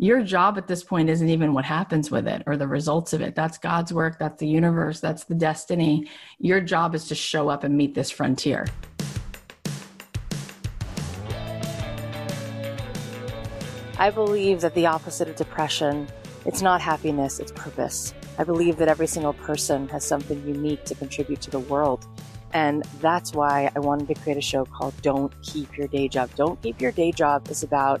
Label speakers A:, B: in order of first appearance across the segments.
A: Your job at this point isn't even what happens with it or the results of it. That's God's work, that's the universe, that's the destiny. Your job is to show up and meet this frontier.
B: I believe that the opposite of depression, it's not happiness, it's purpose. I believe that every single person has something unique to contribute to the world. And that's why I wanted to create a show called Don't Keep Your Day Job. Don't Keep Your Day Job is about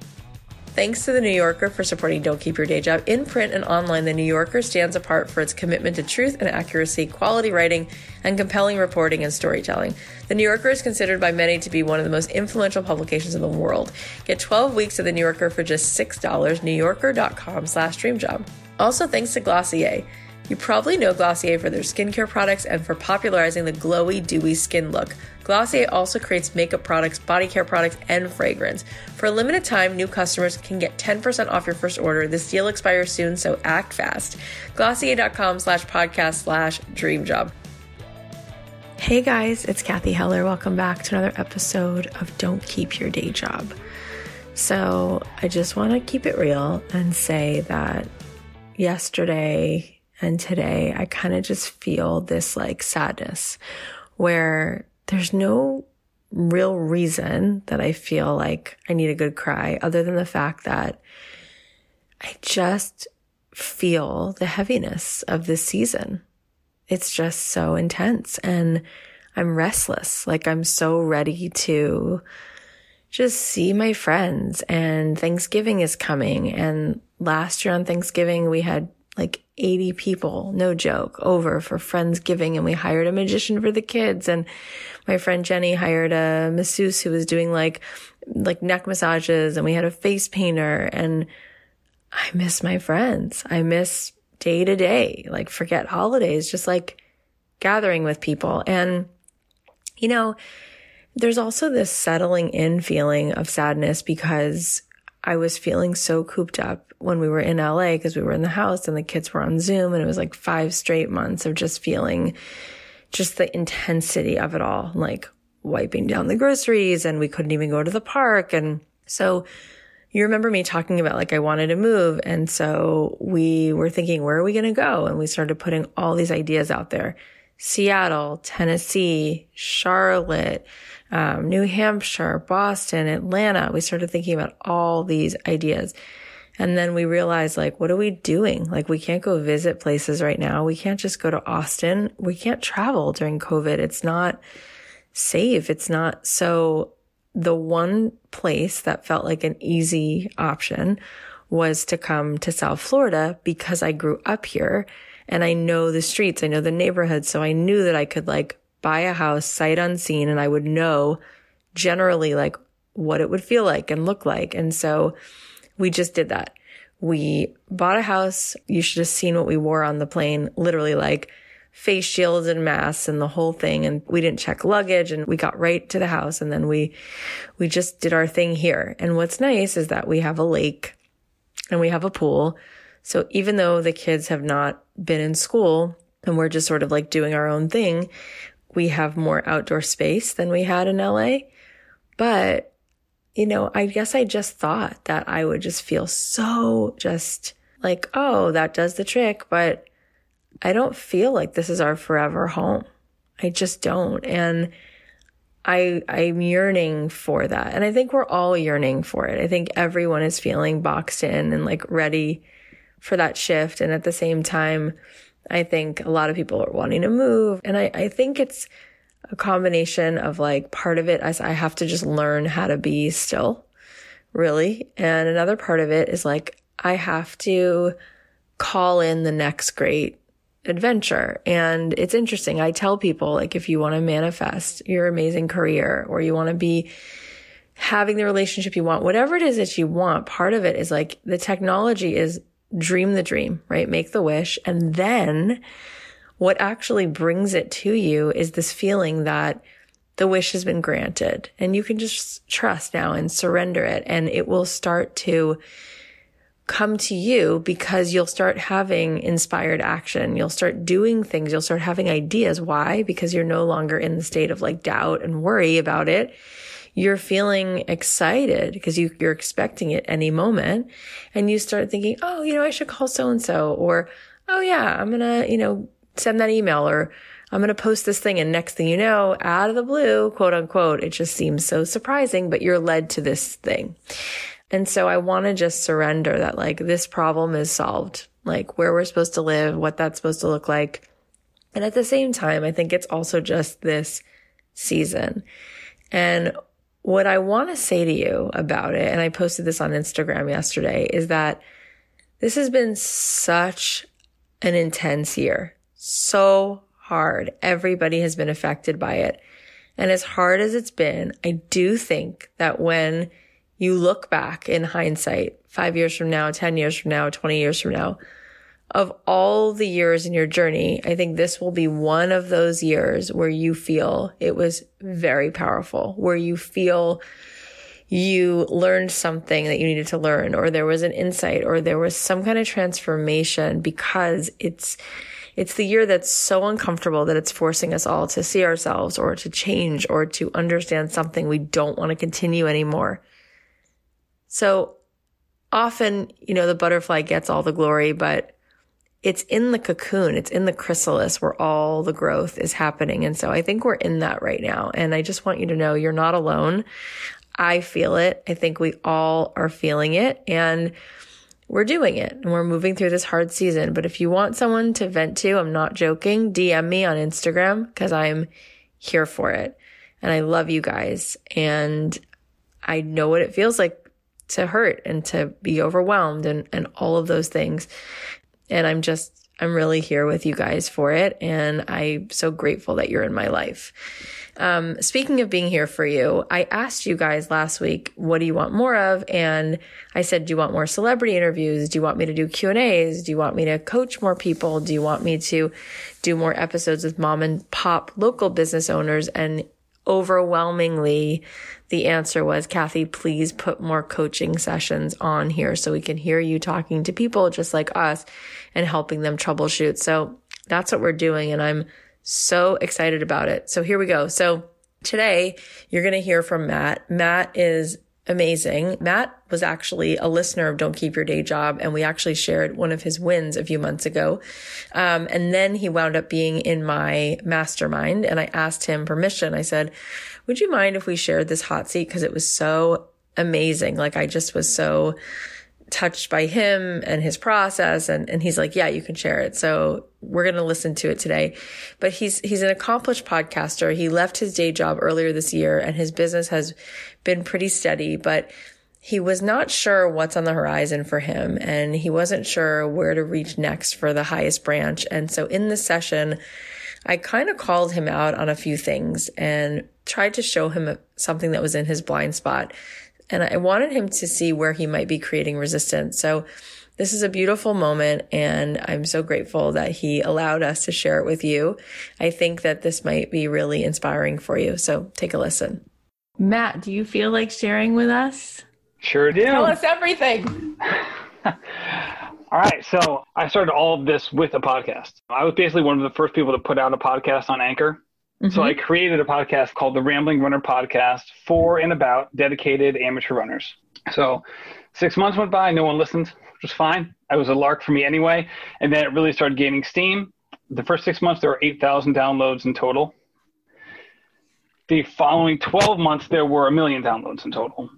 C: Thanks to The New Yorker for supporting Don't Keep Your Day Job. In print and online, The New Yorker stands apart for its commitment to truth and accuracy, quality writing, and compelling reporting and storytelling. The New Yorker is considered by many to be one of the most influential publications in the world. Get 12 weeks of The New Yorker for just $6, newyorker.com slash dreamjob. Also, thanks to Glossier. You probably know Glossier for their skincare products and for popularizing the glowy, dewy skin look. Glossier also creates makeup products, body care products, and fragrance. For a limited time, new customers can get 10% off your first order. This deal expires soon, so act fast. Glossier.com slash podcast slash dream job. Hey guys, it's Cathy Heller. Welcome back to another episode of Don't Keep Your Day Job. So, I just want to keep it real and say that yesterday and today, I kind of just feel this like sadness where there's no real reason that I feel like I need a good cry other than the fact that I just feel the heaviness of this season. It's just so intense and I'm restless. Like I'm so ready to just see my friends and Thanksgiving is coming. And last year on Thanksgiving, we had like 80 people, no joke, over for Friendsgiving and we hired a magician for the kids. And my friend Jenny hired a masseuse who was doing like, like neck massages and we had a face painter and I miss my friends. I miss day to day, like forget holidays, just like gathering with people. And, you know, there's also this settling in feeling of sadness because I was feeling so cooped up when we were in LA because we were in the house and the kids were on Zoom and it was like five straight months of just feeling just the intensity of it all, like wiping down the groceries and we couldn't even go to the park. And so you remember me talking about like I wanted to move. And so we were thinking, where are we going to go? And we started putting all these ideas out there. Seattle, Tennessee, Charlotte, um, New Hampshire, Boston, Atlanta. We started thinking about all these ideas. And then we realized, like, what are we doing? Like, we can't go visit places right now. We can't just go to Austin. We can't travel during COVID. It's not safe. It's not. So the one place that felt like an easy option was to come to South Florida because I grew up here and I know the streets. I know the neighborhood. So I knew that I could like buy a house sight unseen and I would know generally like what it would feel like and look like. And so we just did that. We bought a house. You should have seen what we wore on the plane, literally like face shields and masks and the whole thing. And we didn't check luggage and we got right to the house. And then we, we just did our thing here. And what's nice is that we have a lake and we have a pool. So even though the kids have not been in school and we're just sort of like doing our own thing, we have more outdoor space than we had in LA. But, you know, I guess I just thought that I would just feel so just like, oh, that does the trick. But I don't feel like this is our forever home. I just don't. And I, I'm yearning for that. And I think we're all yearning for it. I think everyone is feeling boxed in and like ready for that shift. And at the same time, I think a lot of people are wanting to move. And I, I think it's, a combination of like part of it I have to just learn how to be still, really. And another part of it is like I have to call in the next great adventure. And it's interesting. I tell people like if you want to manifest your amazing career or you want to be having the relationship you want, whatever it is that you want, part of it is like the technology is dream the dream, right? Make the wish. And then what actually brings it to you is this feeling that the wish has been granted and you can just trust now and surrender it and it will start to come to you because you'll start having inspired action. You'll start doing things. You'll start having ideas. Why? Because you're no longer in the state of like doubt and worry about it. You're feeling excited because you, you're expecting it any moment and you start thinking, Oh, you know, I should call so and so or, Oh yeah, I'm going to, you know, send that email or I'm going to post this thing. And next thing you know, out of the blue, quote unquote, it just seems so surprising, but you're led to this thing. And so I want to just surrender that like this problem is solved, like where we're supposed to live, what that's supposed to look like. And at the same time, I think it's also just this season. And what I want to say to you about it, and I posted this on Instagram yesterday, is that this has been such an intense year so hard. Everybody has been affected by it. And as hard as it's been, I do think that when you look back in hindsight, five years from now, 10 years from now, 20 years from now, of all the years in your journey, I think this will be one of those years where you feel it was very powerful, where you feel you learned something that you needed to learn, or there was an insight, or there was some kind of transformation because it's, it's the year that's so uncomfortable that it's forcing us all to see ourselves or to change or to understand something we don't want to continue anymore. So often, you know, the butterfly gets all the glory, but it's in the cocoon, it's in the chrysalis where all the growth is happening. And so I think we're in that right now. And I just want you to know you're not alone. I feel it. I think we all are feeling it. And we're doing it and we're moving through this hard season. But if you want someone to vent to, I'm not joking, DM me on Instagram because I'm here for it. And I love you guys. And I know what it feels like to hurt and to be overwhelmed and, and all of those things. And I'm just, I'm really here with you guys for it. And I'm so grateful that you're in my life. Um, speaking of being here for you, I asked you guys last week, what do you want more of? And I said, do you want more celebrity interviews? Do you want me to do Q and A's? Do you want me to coach more people? Do you want me to do more episodes with mom and pop local business owners? And overwhelmingly, the answer was, Cathy, please put more coaching sessions on here so we can hear you talking to people just like us and helping them troubleshoot. So that's what we're doing. And I'm so excited about it. So here we go. So today you're going to hear from Matt. Matt is amazing. Matt was actually a listener of Don't Keep Your Day Job, and we actually shared one of his wins a few months ago. Um, and then he wound up being in my mastermind, and I asked him permission. I said, Would you mind if we shared this hot seat? Because it was so amazing. Like, I just was so touched by him and his process and, and he's like, yeah, you can share it. So we're going to listen to it today. But he's, he's an accomplished podcaster. He left his day job earlier this year and his business has been pretty steady, but he was not sure what's on the horizon for him and he wasn't sure where to reach next for the highest branch. And so in this session, I kind of called him out on a few things and tried to show him something that was in his blind spot and I wanted him to see where he might be creating resistance. So this is a beautiful moment and I'm so grateful that he allowed us to share it with you. I think that this might be really inspiring for you. So take a listen.
A: Matt, do you feel like sharing with us?
D: Sure do.
A: Tell us everything.
D: all right. So I started all of this with a podcast. I was basically one of the first people to put out a podcast on Anchor. Mm-hmm. So I created a podcast called the Rambling Runner Podcast for and about dedicated amateur runners. So six months went by, no one listened, which was fine. I was a lark for me anyway. And then it really started gaining steam. The first six months, there were 8,000 downloads in total. The following 12 months, there were a million downloads in total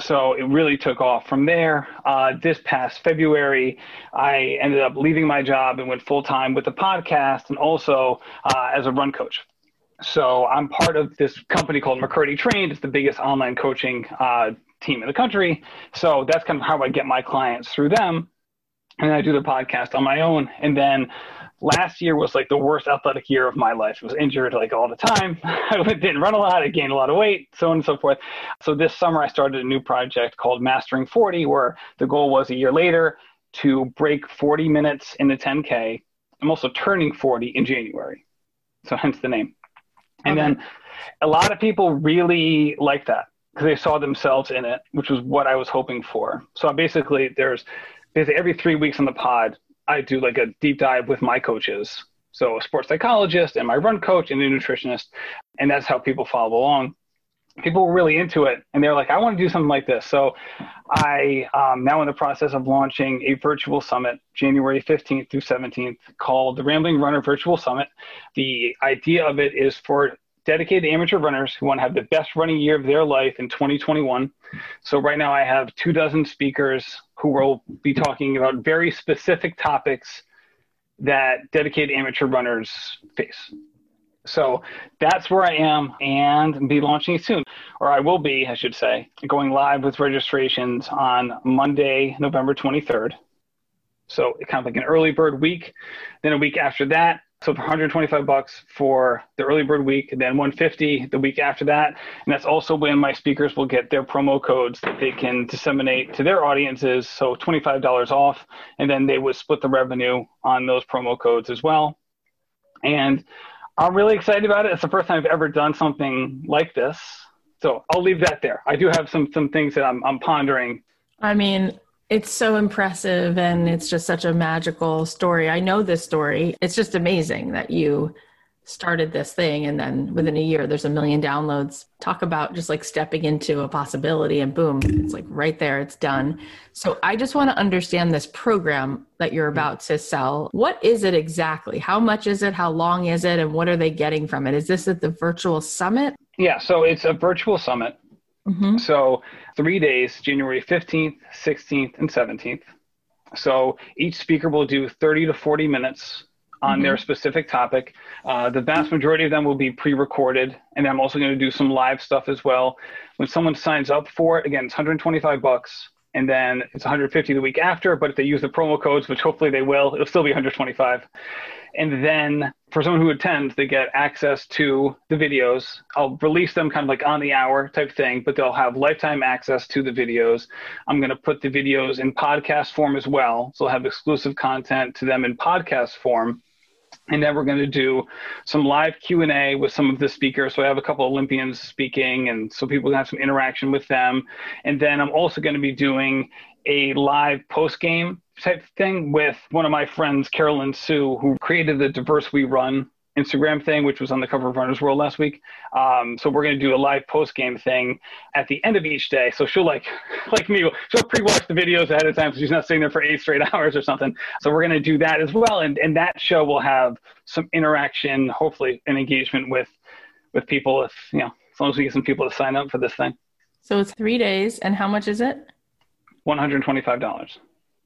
D: so it really took off from there. Uh, this past February, I ended up leaving my job and went full time with the podcast and also uh, as a run coach. So I'm part of this company called McKirdy Trained. It's the biggest online coaching uh, team in the country. So that's kind of how I get my clients through them. And I do the podcast on my own. And then last year was like the worst athletic year of my life. I was injured like all the time. I didn't run a lot. I gained a lot of weight, so on and so forth. So this summer I started a new project called Mastering 40, where the goal was a year later to break 40 minutes in the 10K. I'm also turning 40 in January. So hence the name. And okay. then a lot of people really like that because they saw themselves in it, which was what I was hoping for. So basically, there's basically every three weeks on the pod, I do like a deep dive with my coaches. So a sports psychologist and my run coach and a nutritionist. And that's how people follow along. People were really into it and they're like, I want to do something like this. So I am now in the process of launching a virtual summit January 15th through 17th called the Rambling Runner Virtual Summit. The idea of it is for dedicated amateur runners who want to have the best running year of their life in 2021. So right now I have two dozen speakers who will be talking about very specific topics that dedicated amateur runners face. So that's where I am and be launching soon, or I will be, I should say, going live with registrations on Monday, November 23rd. So kind of like an early bird week. Then a week after that, so for 125 bucks for the early bird week, then 150 the week after that. And that's also when my speakers will get their promo codes that they can disseminate to their audiences. So $25 off, and then they would split the revenue on those promo codes as well. And I'm really excited about it. It's the first time I've ever done something like this. So I'll leave that there. I do have some some things that I'm I'm pondering.
A: I mean, it's so impressive and it's just such a magical story. I know this story. It's just amazing that you started this thing and then within a year there's a million downloads. Talk about just like stepping into a possibility and boom, it's like right there, it's done. So I just want to understand this program that you're about to sell. What is it exactly? How much is it? How long is it? And what are they getting from it? Is this at the virtual summit?
D: Yeah, so it's a virtual summit. Mm-hmm. So three days, January 15th, 16th, and 17th. So each speaker will do 30 to 40 minutes on mm-hmm. their specific topic. Uh, the vast majority of them will be pre-recorded, and I'm also going to do some live stuff as well. When someone signs up for it, again, it's 125 bucks, and then it's 150 the week after. But if they use the promo codes, which hopefully they will, it'll still be 125. And then for someone who attends, they get access to the videos. I'll release them kind of like on the hour type thing, but they'll have lifetime access to the videos. I'm going to put the videos in podcast form as well. So I'll have exclusive content to them in podcast form. And then we're going to do some live Q&A with some of the speakers. So I have a couple Olympians speaking, and so people can have some interaction with them. And then I'm also going to be doing a live post game type thing with one of my friends, Caroline Su, who created the Diverse We Run Instagram thing, which was on the cover of Runner's World last week. Um, so we're going to do a live post game thing at the end of each day. So she'll like, like me, she'll pre-watch the videos ahead of time so she's not sitting there for eight straight hours or something. So we're going to do that as well, and and that show will have some interaction, hopefully, and engagement with with people. If you know, as long as we get some people to sign up for this thing.
A: So it's three days, and how much is it?
D: $125.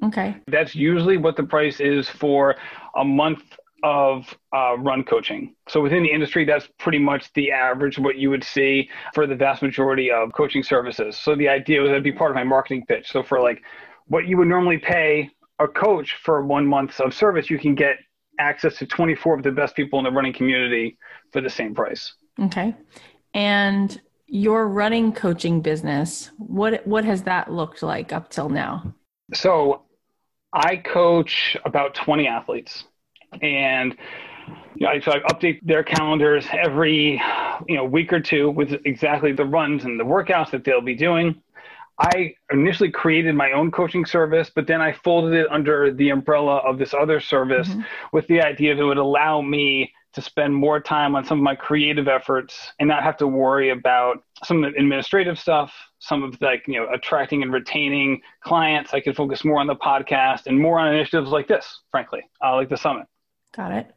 A: Okay.
D: That's usually what the price is for a month of uh, run coaching. So within the industry, that's pretty much the average what you would see for the vast majority of coaching services. So the idea was that'd be part of my marketing pitch. So for like what you would normally pay a coach for one month of service, you can get access to 24 of the best people in the running community for the same price.
A: Okay. And your running coaching business, what what has that looked like up till now?
D: So I coach about 20 athletes and you know, so I update their calendars every you know week or two with exactly the runs and the workouts that they'll be doing. I initially created my own coaching service, but then I folded it under the umbrella of this other service mm-hmm. with the idea that it would allow me to spend more time on some of my creative efforts and not have to worry about some of the administrative stuff, some of like, you know, attracting and retaining clients. I could focus more on the podcast and more on initiatives like this, frankly, uh, like the summit.
A: Got it.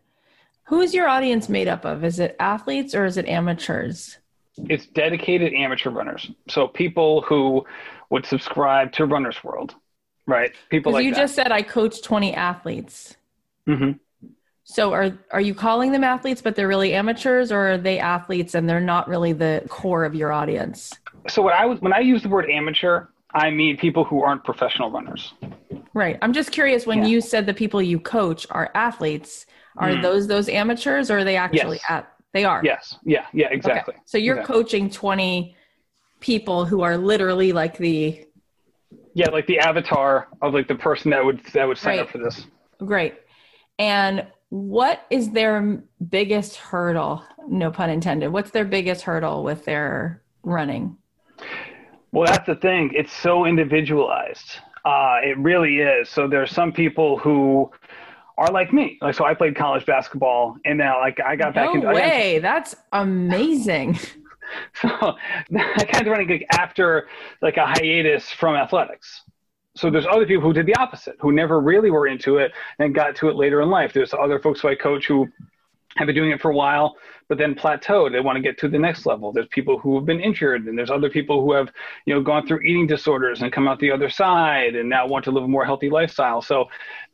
A: Who is your audience made up of? Is it athletes or is it amateurs?
D: It's dedicated amateur runners. So people who would subscribe to Runner's World, right? People like
A: you
D: that.
A: just said I coach 20 athletes.
D: Mm-hmm.
A: So are are you calling them athletes but they're really amateurs or are they athletes and they're not really the core of your audience?
D: So what I was when I use the word amateur, I mean people who aren't professional runners.
A: Right. I'm just curious when yeah. you said the people you coach are athletes, are mm. those those amateurs or are they actually yes. at they are?
D: Yes. Yeah. Yeah, exactly. Okay.
A: So you're
D: exactly.
A: coaching 20 people who are literally like the
D: yeah, like the avatar of like the person that would that would sign right. up for this.
A: Great. And what is their biggest hurdle? No pun intended. What's their biggest hurdle with their running?
D: Well, that's the thing. It's so individualized. Uh, it really is. So there's some people who are like me. Like so, I played college basketball, and now like I got
A: no
D: back into.
A: No way! That's amazing.
D: so I kind of running like after like a hiatus from athletics. So there's other people who did the opposite, who never really were into it and got to it later in life. There's other folks who I coach who have been doing it for a while, but then plateaued. They want to get to the next level. There's people who have been injured, and there's other people who have, you know, gone through eating disorders and come out the other side, and now want to live a more healthy lifestyle. So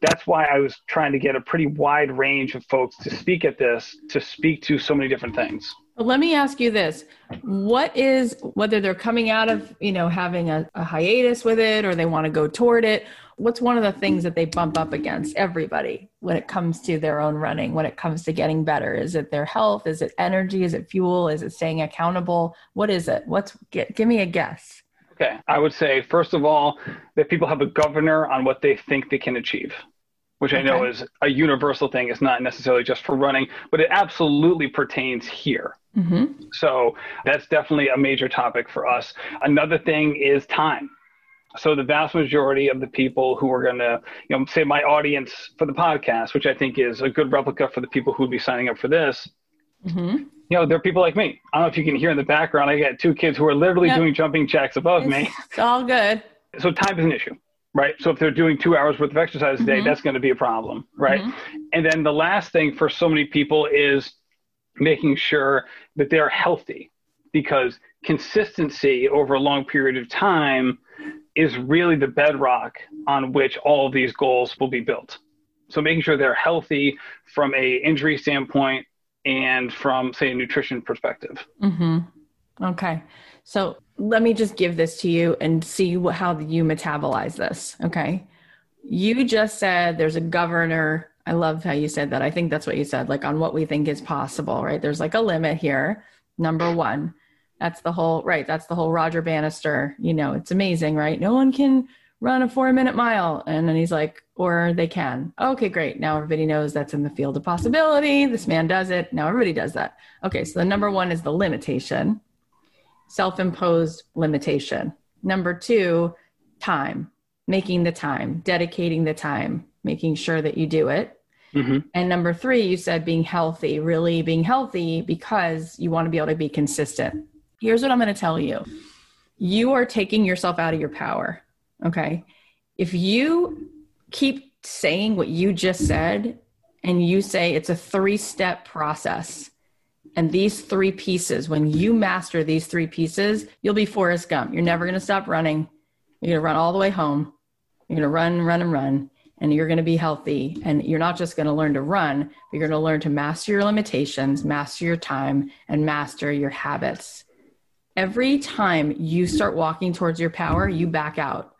D: that's why I was trying to get a pretty wide range of folks to speak at this, to speak to so many different things.
A: Let me ask you this. What is, whether they're coming out of, you know, having a, a hiatus with it or they want to go toward it, what's one of the things that they bump up against everybody when it comes to their own running, when it comes to getting better? Is it their health? Is it energy? Is it fuel? Is it staying accountable? What is it? What's, get, give me a guess.
D: Okay. I would say, first of all, that people have a governor on what they think they can achieve which I know is a universal thing. It's not necessarily just for running, but it absolutely pertains here. Mm-hmm. So that's definitely a major topic for us. Another thing is time. So the vast majority of the people who are going to, you know, say my audience for the podcast, which I think is a good replica for the people who would be signing up for this, mm-hmm. you know, they're people like me. I don't know if you can hear in the background. I got two kids who are literally yep. doing jumping jacks above
A: it's,
D: me.
A: It's all good.
D: So time is an issue right? So if they're doing two hours worth of exercise a day, mm-hmm. that's going to be a problem, right? Mm-hmm. And then the last thing for so many people is making sure that they're healthy because consistency over a long period of time is really the bedrock on which all of these goals will be built. So making sure they're healthy from a injury standpoint and from say a nutrition perspective.
A: Mm-hmm. Okay. So let me just give this to you and see how you metabolize this. Okay. You just said there's a governor. I love how you said that. I think that's what you said, like on what we think is possible, right? There's like a limit here. Number one. That's the whole, right? That's the whole Roger Bannister. You know, it's amazing, right? No one can run a four minute mile. And then he's like, or they can. Okay, great. Now everybody knows that's in the field of possibility. This man does it. Now everybody does that. Okay, so the number one is the limitation self imposed limitation. Number two, time, making the time, dedicating the time, making sure that you do it. Mm-hmm. And number three, you said being healthy, really being healthy because you want to be able to be consistent. Here's what I'm going to tell you you are taking yourself out of your power. Okay. If you keep saying what you just said and you say it's a three step process, and these three pieces, when you master these three pieces, you'll be Forrest Gump. You're never going to stop running. You're going to run all the way home. You're going to run, run, and run. And you're going to be healthy. And you're not just going to learn to run, but you're going to learn to master your limitations, master your time, and master your habits. Every time you start walking towards your power, you back out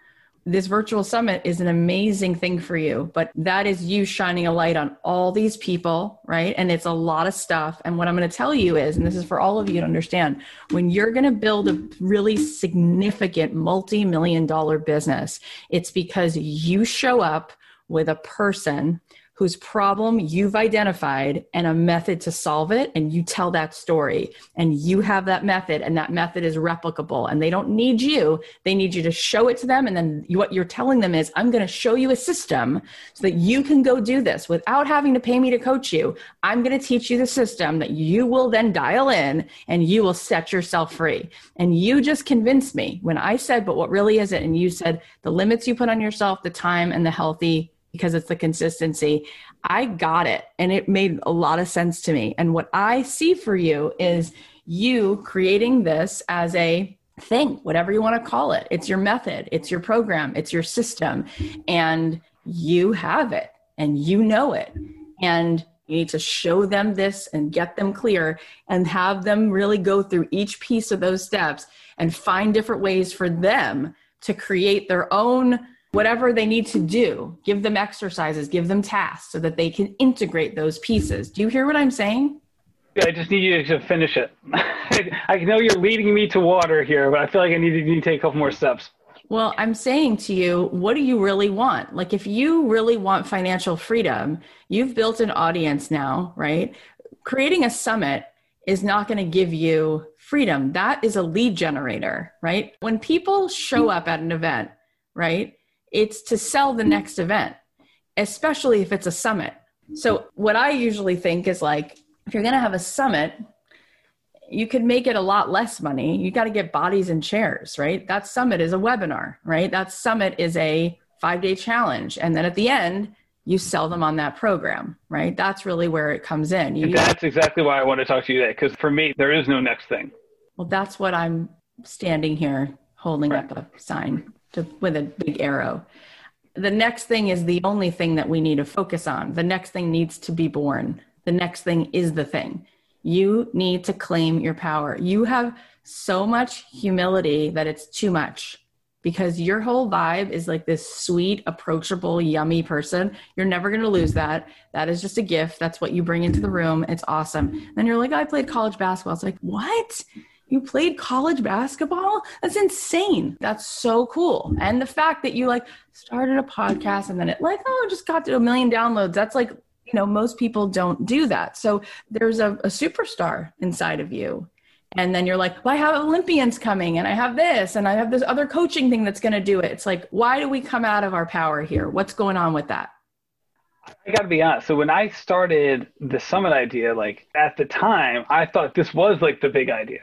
A: this virtual summit is an amazing thing for you, but that is you shining a light on all these people, right? And it's a lot of stuff. And what I'm going to tell you is, and this is for all of you to understand, when you're going to build a really significant multi million dollar business, it's because you show up with a person whose problem you've identified and a method to solve it and you tell that story and you have that method and that method is replicable and they don't need you. They need you to show it to them and then what you're telling them is i'm going to show you a system so that you can go do this without having to pay me to coach you. I'm going to teach you the system that you will then dial in and you will set yourself free. And you just convinced me when i said but what really is it? And you said the limits you put on yourself the time and the healthy because it's the consistency. I got it and it made a lot of sense to me. And what I see for you is you creating this as a thing, whatever you want to call it. It's your method, it's your program, it's your system, and you have it and you know it. And You need to show them this and get them clear and have them really go through each piece of those steps and find different ways for them to create their own whatever they need to do. Give them exercises, give them tasks so that they can integrate those pieces. Do you hear what I'm saying?
D: I just need you to finish it. I know you're leading me to water here, but I feel like I need to, need to take a couple more steps.
A: Well, I'm saying to you, what do you really want? Like, if you really want financial freedom, you've built an audience now, right? Creating a summit is not going to give you freedom. That is a lead generator, right? When people show up at an event, right, it's to sell the next event, especially if it's a summit. So, what I usually think is like, if you're going to have a summit, you could make it a lot less money. You got to get bodies and chairs, right? That summit is a webinar, right? That summit is a five day challenge. And then at the end, you sell them on that program, right? That's really where it comes in. You,
D: that's exactly why I want to talk to you today. Because for me, there is no next thing.
A: Well, that's what I'm standing here holding right. up a sign to, with a big arrow. The next thing is the only thing that we need to focus on. The next thing needs to be born. The next thing is the thing. You need to claim your power. You have so much humility that it's too much because your whole vibe is like this sweet, approachable, yummy person. You're never going to lose that. That is just a gift. That's what you bring into the room. It's awesome. Then you're like, oh, I played college basketball. It's like, what? You played college basketball? That's insane. That's so cool. And the fact that you like started a podcast and then it like, oh, just got to a million downloads. That's like you know most people don't do that so there's a, a superstar inside of you and then you're like well i have olympians coming and i have this and i have this other coaching thing that's going to do it it's like why do we come out of our power here what's going on with that
D: I got to be honest. So when I started the summit idea, like at the time, I thought this was like the big idea.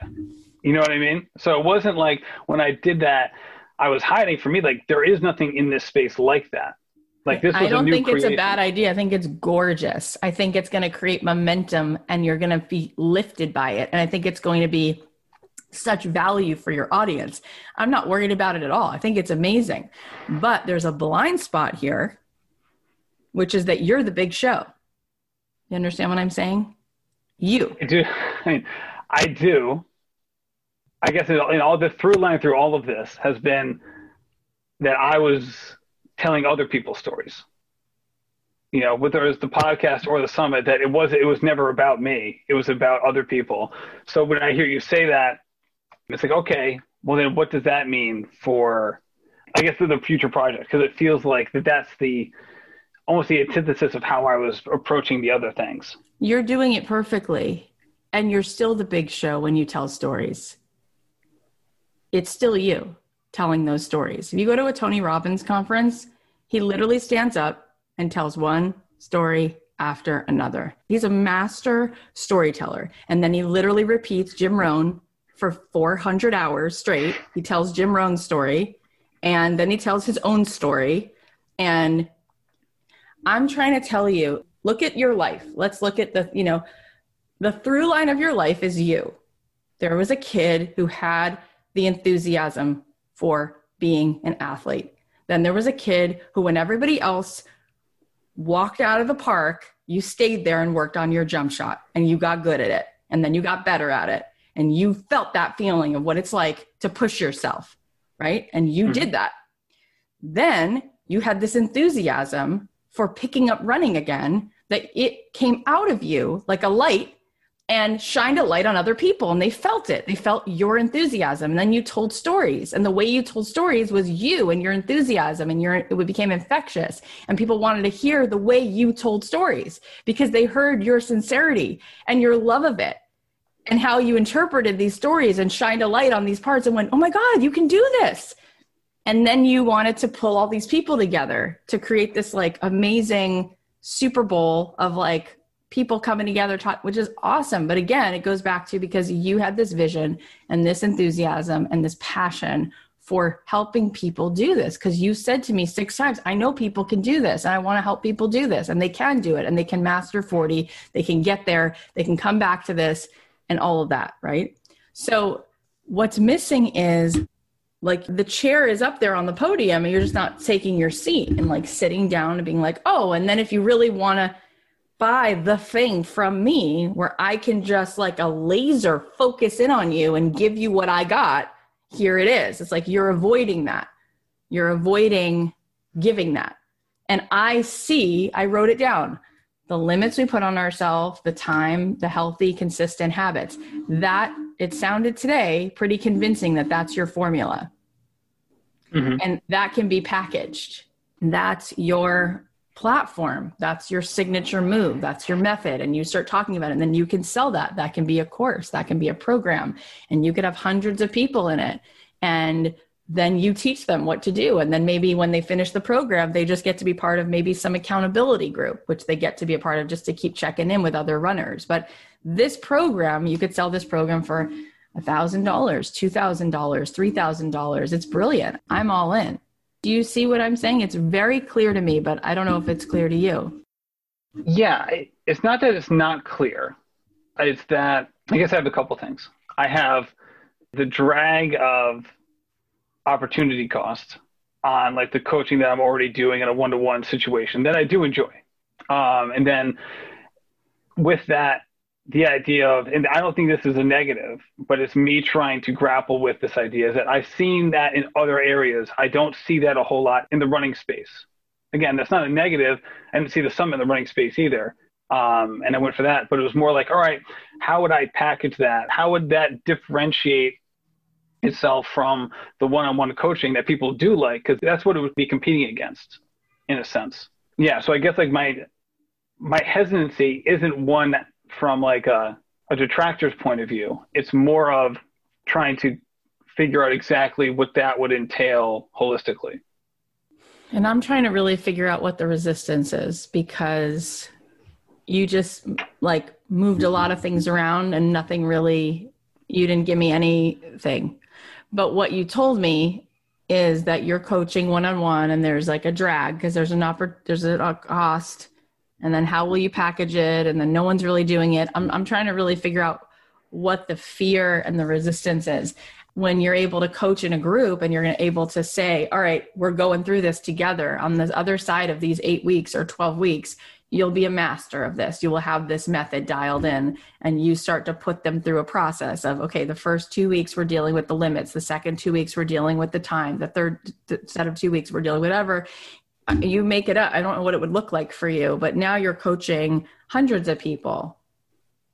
D: You know what I mean? So it wasn't like when I did that, I was hiding. For me, like there is nothing in this space like that. Like this
A: I don't think
D: creation.
A: it's a bad idea. I think it's gorgeous. I think it's going to create momentum and you're going to be lifted by it. And I think it's going to be such value for your audience. I'm not worried about it at all. I think it's amazing. But there's a blind spot here, which is that you're the big show. You understand what I'm saying? You.
D: I do. I, do. I guess in all the through line through all of this has been that I was telling other people's stories. You know, whether it was the podcast or the summit, that it was it was never about me. It was about other people. So when I hear you say that, it's like, okay, well then what does that mean for I guess for the future project? Because it feels like that that's the almost the antithesis of how I was approaching the other things.
A: You're doing it perfectly. And you're still the big show when you tell stories. It's still you telling those stories. If you go to a Tony Robbins conference, he literally stands up and tells one story after another. He's a master storyteller. And then he literally repeats Jim Rohn for 400 hours straight. He tells Jim Rohn's story and then he tells his own story. And I'm trying to tell you look at your life. Let's look at the, you know, the through line of your life is you. There was a kid who had the enthusiasm for being an athlete. Then there was a kid who, when everybody else walked out of the park, you stayed there and worked on your jump shot and you got good at it. And then you got better at it. And you felt that feeling of what it's like to push yourself, right? And you mm-hmm. did that. Then you had this enthusiasm for picking up running again that it came out of you like a light and shined a light on other people and they felt it. They felt your enthusiasm. And then you told stories. And the way you told stories was you and your enthusiasm and your it became infectious. And people wanted to hear the way you told stories because they heard your sincerity and your love of it and how you interpreted these stories and shined a light on these parts and went, "Oh my god, you can do this." And then you wanted to pull all these people together to create this like amazing Super Bowl of like people coming together talk, which is awesome. But again it goes back to because you had this vision and this enthusiasm and this passion for helping people do this. Because you said to me six times i know people can do this and i want to help people do this. And they can do it and they can master 40 they can get there. They can come back to this and all of that right? So what's missing is like the chair is up there on the podium and you're just not taking your seat and like sitting down and being like oh and then if you really want to buy the thing from me where I can just like a laser focus in on you and give you what I got, here it is. It's like you're avoiding that. You're avoiding giving that. And I see, I wrote it down the limits we put on ourselves, the time, the healthy, consistent habits. That it sounded today pretty convincing that that's your formula. Mm-hmm. And that can be packaged. That's your platform. That's your signature move. That's your method. And you start talking about it. And then you can sell that. That can be a course, that can be a program. And you could have hundreds of people in it. And then you teach them what to do. And then maybe when they finish the program, they just get to be part of maybe some accountability group, which they get to be a part of just to keep checking in with other runners. But this program, you could sell this program for $1,000, $2,000, $3,000. It's brilliant. I'm all in. Do you see what I'm saying? It's very clear to me, but I don't know if it's clear to you.
D: Yeah, it's not that it's not clear. It's that I guess I have a couple things. I have the drag of opportunity cost on like the coaching that I'm already doing in a one to one situation that I do enjoy. Um, and then with that, the idea of, and I don't think this is a negative, but it's me trying to grapple with this idea is that I've seen that in other areas. I don't see that a whole lot in the running space. Again, that's not a negative. I didn't see the sum in the running space either. Um, and I went for that, but it was more like, all right, how would I package that? How would that differentiate itself from the one-on-one coaching that people do like because that's what it would be competing against in a sense yeah so i guess like my my hesitancy isn't one from like a, a detractor's point of view it's more of trying to figure out exactly what that would entail holistically.
A: And i'm trying to really figure out what the resistance is because you just like moved a lot of things around and nothing really you didn't give me anything. But what you told me is that you're coaching one on one and there's like a drag because there's an offer, there's a cost and then how will you package it and then no one's really doing it. I'm I'm trying to really figure out what the fear and the resistance is when you're able to coach in a group and you're able to say, all right, we're going through this together on the other side of these eight weeks or 12 weeks you'll be a master of this. You will have this method dialed in, and you start to put them through a process of okay, the first two weeks we're dealing with the limits, the second two weeks we're dealing with the time, the third set of two weeks we're dealing with whatever. You make it up. I don't know what it would look like for you, but now you're coaching hundreds of people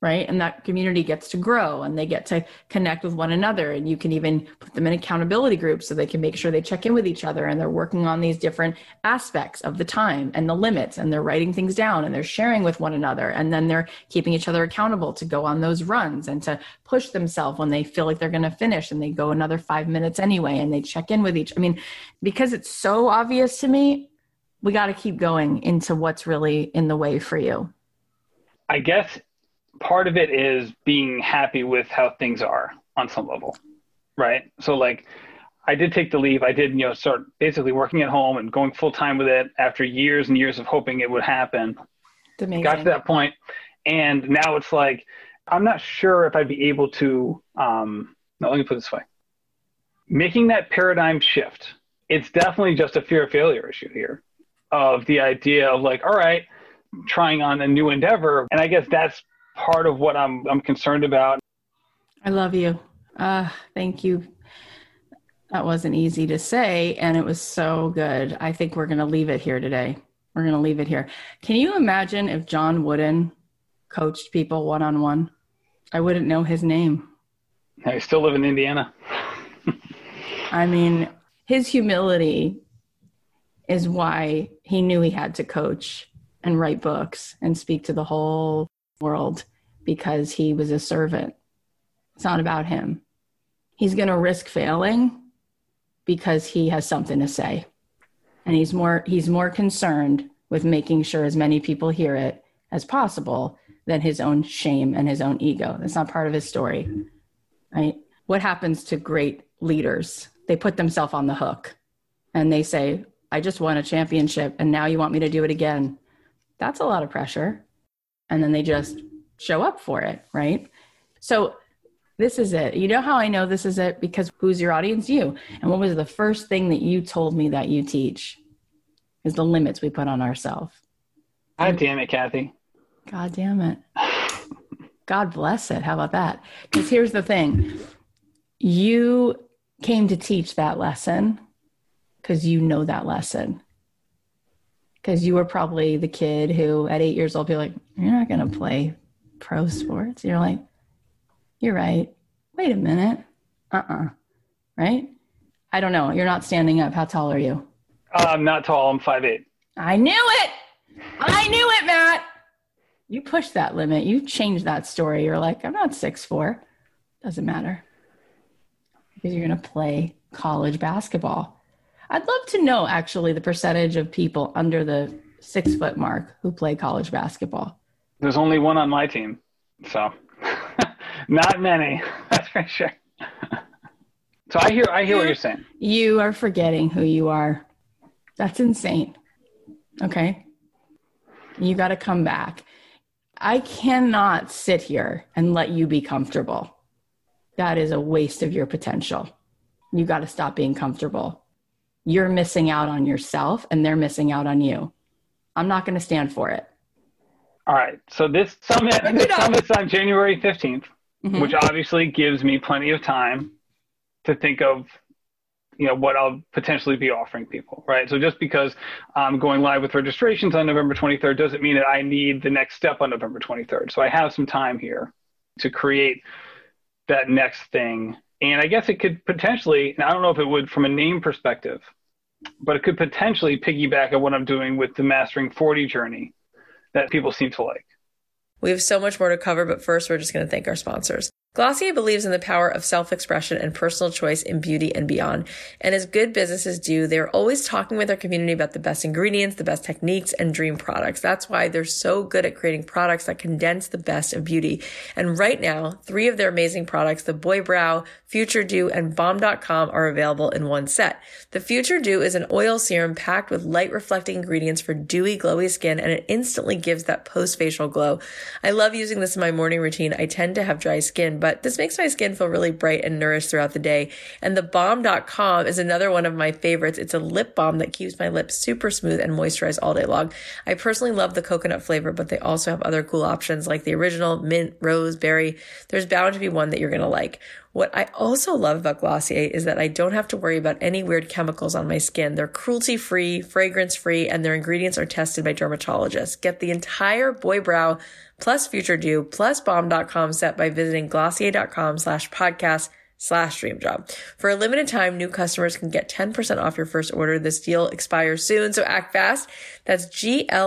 A: right? And that community gets to grow and they get to connect with one another. And you can even put them in accountability groups so they can make sure they check in with each other and they're working on these different aspects of the time and the limits and they're writing things down and they're sharing with one another. And then they're keeping each other accountable to go on those runs and to push themselves when they feel like they're going to finish and they go another five minutes anyway and they check in with each. I mean, because it's so obvious to me, we got to keep going into what's really in the way for you.
D: I guess part of it is being happy with how things are on some level, right? So like I did take the leave. I did, you know, start basically working at home and going full time with it after years and years of hoping it would happen. Amazing. Got to that point, and now it's like I'm not sure if I'd be able to. Um, no, let me put it this way: making that paradigm shift. It's definitely just a fear of failure issue here, of the idea of like, all right, trying on a new endeavor, and I guess that's part of what I'm I'm concerned about.
A: I love you. Uh, thank you. That wasn't easy to say, and it was so good. I think we're going to leave it here today. We're going to leave it here. Can you imagine if John Wooden coached people one on one? I wouldn't know his name.
D: I still live in Indiana.
A: I mean, his humility is why he knew he had to coach and write books and speak to the whole world because he was a servant. It's not about him. He's going to risk failing because he has something to say. And he's more he's more concerned with making sure as many people hear it as possible than his own shame and his own ego. That's not part of his story. Right? What happens to great leaders? They put themselves on the hook and they say, I just won a championship and now you want me to do it again. That's a lot of pressure and then they just show up for it, right? So this is it. You know how I know this is it? Because who's your audience? You. And what was the first thing that you told me that you teach? Is the limits we put on ourselves.
D: God damn it, Cathy.
A: God damn it. God bless it. How about that? Because here's the thing you came to teach that lesson because you know that lesson. Because you were probably the kid who, at eight years old, be like, You're not going to play pro sports. You're like, You're right. Wait a minute. Uh uh-uh. uh Right? I don't know. You're not standing up. How tall are you?
D: Uh, I'm not tall. I'm five eight.
A: I knew it. I knew it, Matt. You pushed that limit. You changed that story. You're like, I'm not six four. Doesn't matter. Because you're going to play college basketball. I'd love to know actually the percentage of people under the six foot mark who play college basketball.
D: There's only one on my team. So not many. That's for sure. so I hear I hear what you're saying.
A: You are forgetting who you are. That's insane. Okay. You got to come back. I cannot sit here and let you be comfortable. That is a waste of your potential. You got to stop being comfortable. You're missing out on yourself and they're missing out on you. I'm not going to stand for it.
D: All right. So this summit, this summit's on January 15th, mm-hmm. which obviously gives me plenty of time to think of you know what I'll potentially be offering people, right? So just because I'm going live with registrations on November 23rd doesn't mean that I need the next step on November 23rd. So I have some time here to create that next thing. And I guess it could potentially, and I don't know if it would from a name perspective, but it could potentially piggyback on what I'm doing with the Mastering 40 journey that people seem to like.
C: We have so much more to cover, but first, we're just going to thank our sponsors. Glossier believes in the power of self-expression and personal choice in beauty and beyond. And as good businesses do, they're always talking with their community about the best ingredients, the best techniques, and dream products. That's why they're so good at creating products that condense the best of beauty. And right now, three of their amazing products, the Boy Brow, Future Dew, and Balm.com are available in one set. The Future Dew is an oil serum packed with light reflecting ingredients for dewy, glowy skin, and it instantly gives that post facial glow. I love using this in my morning routine. I tend to have dry skin, but this makes my skin feel really bright and nourished throughout the day. And the balm.com is another one of my favorites. It's a lip balm that keeps my lips super smooth and moisturized all day long. I personally love the coconut flavor, but they also have other cool options like the original mint, rose, berry. There's bound to be one that you're going to like. What I also love about Glossier is that I don't have to worry about any weird chemicals on my skin. They're cruelty free, fragrance free, and their ingredients are tested by dermatologists. Get the entire Boy Brow plus Future Dew plus Balm.com set by visiting glossier.com slash podcast slash dream job. For a limited time, new customers can get 10% off your first order. This deal expires soon, so act fast. That's G-L-O-S-S-I-E-R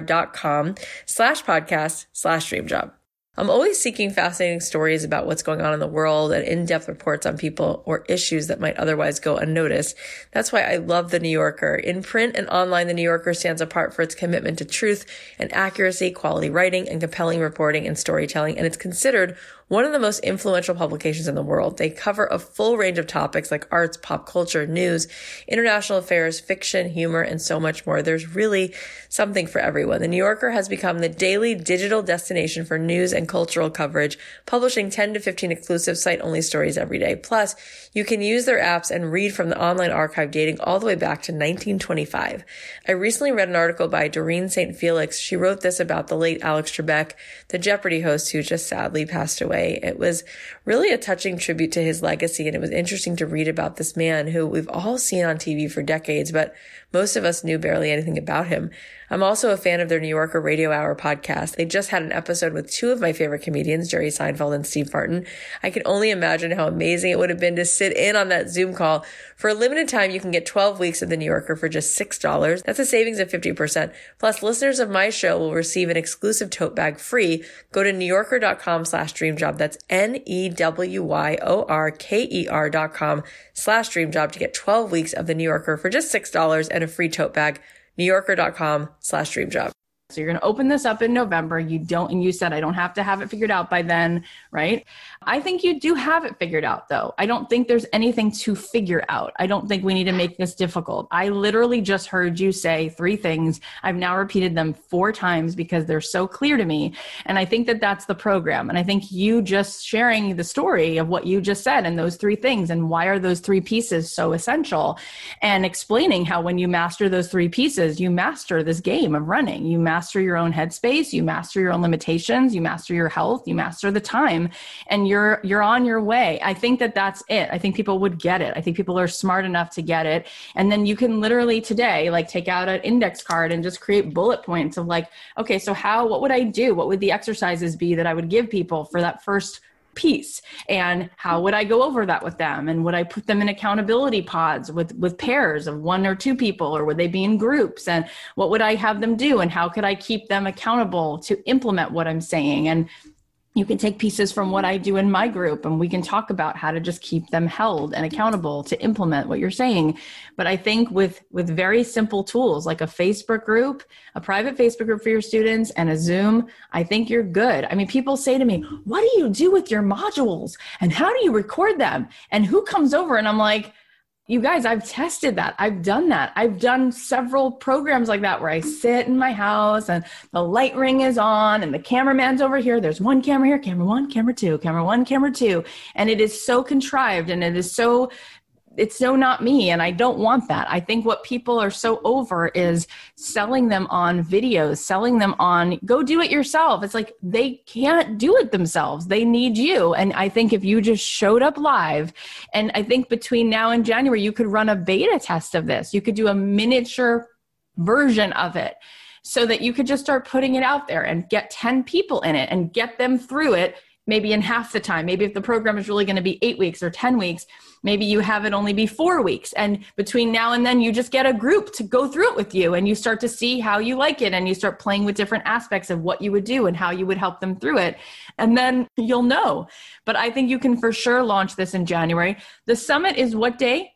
C: dot com slash podcast slash dream job. I'm always seeking fascinating stories about what's going on in the world and in-depth reports on people or issues that might otherwise go unnoticed. That's why I love The New Yorker. In print and online, The New Yorker stands apart for its commitment to truth and accuracy, quality writing, and compelling reporting and storytelling, and it's considered one of the most influential publications in the world. They cover a full range of topics like arts, pop culture, news, international affairs, fiction, humor, and so much more. There's really something for everyone. The New Yorker has become the daily digital destination for news and cultural coverage, publishing 10 to 15 exclusive site only stories every day. Plus, you can use their apps and read from the online archive dating all the way back to 1925. I recently read an article by Doreen St. Felix. She wrote this about the late Alex Trebek, the Jeopardy host who just sadly passed away way. It was really a touching tribute to his legacy. And it was interesting to read about this man who we've all seen on TV for decades, but most of us knew barely anything about him. I'm also a fan of their New Yorker Radio Hour podcast. They just had an episode with two of my favorite comedians, Jerry Seinfeld and Steve Martin. I can only imagine how amazing it would have been to sit in on that Zoom call. For a limited time, you can get 12 weeks of the New Yorker for just $6. That's a savings of 50%. Plus, listeners of my show will receive an exclusive tote bag free. Go to newyorker.com slash dreamjob. That's N-E-W-Y-O-R-K-E-R dot com slash dreamjob to get 12 weeks of the New Yorker for just $6 and a free tote bag newyorker.com slash dreamjob.
A: So you're going to open this up in November. You don't, and you said I don't have to have it figured out by then, right? I think you do have it figured out though. I don't think there's anything to figure out. I don't think we need to make this difficult. I literally just heard you say three things. I've now repeated them four times because they're so clear to me. And I think that that's the program. And I think you just sharing the story of what you just said and those three things and why are those three pieces so essential and explaining how when you master those three pieces, you master this game of running. You master master your own headspace, you master your own limitations, you master your health, you master the time, and you're you're on your way. I think that that's it. I think people would get it. I think people are smart enough to get it. And then you can literally today like take out an index card and just create bullet points of like, okay, so how what would I do? What would the exercises be that I would give people for that first piece and how would i go over that with them? And would i put them in accountability pods with with pairs of one or two people or would they be in groups? And what would i have them do? And how could i keep them accountable to implement what i'm saying? And you can take pieces from what I do in my group and we can talk about how to just keep them held and accountable to implement what you're saying. But I think with with very simple tools like a Facebook group, a private Facebook group for your students and a Zoom, I think you're good. I mean, people say to me, "What do you do with your modules? And how do you record them? And who comes over?" And I'm like, you guys, I've tested that. I've done that. I've done several programs like that where I sit in my house and the light ring is on and the cameraman's over here. There's one camera here, camera one, camera two, camera one, camera two. And it is so contrived and it is so it's so not me and i don't want that. I think what people are so over is selling them on videos selling them on go do it yourself. It's like they can't do it themselves. They need you. And i think if you just showed up live and i think between now and january you could run a beta test of this. You could do a miniature version of it so that you could just start putting it out there and get 10 people in it and get them through it maybe in half the time. Maybe if the program is really going to be eight weeks or 10 weeks, maybe you have it only be four weeks. And between now and then, you just get a group to go through it with you and you start to see how you like it and you start playing with different aspects of what you would do and how you would help them through it. And then you'll know. But I think you can for sure launch this in January. The summit is what day?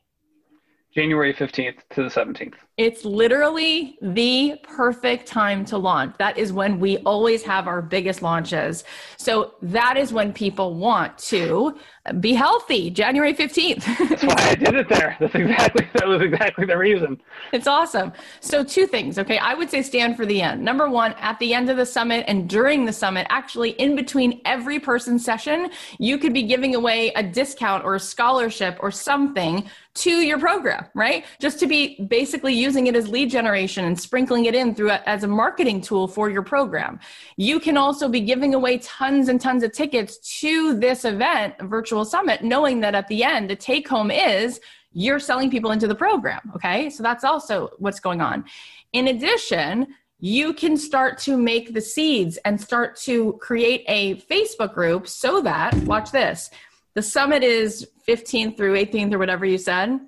D: January 15th to the 17th.
A: It's literally the perfect time to launch. That is when we always have our biggest launches. So that is when people want to be healthy. January 15th.
D: That's why I did it there. That's exactly that was exactly the reason.
A: It's awesome. So two things, okay? I would say stand for the end. Number 1, at the end of the summit and during the summit, actually in between every person's session, you could be giving away a discount or a scholarship or something to your program, right? Just to be basically using it as lead generation and sprinkling it in through a, as a marketing tool for your program. You can also be giving away tons and tons of tickets to this event, virtual summit, knowing that at the end, the take home is you're selling people into the program. Okay. So that's also what's going on. In addition, you can start to make the seeds and start to create a Facebook group so that, watch this, the summit is 15th through 18th or whatever you said.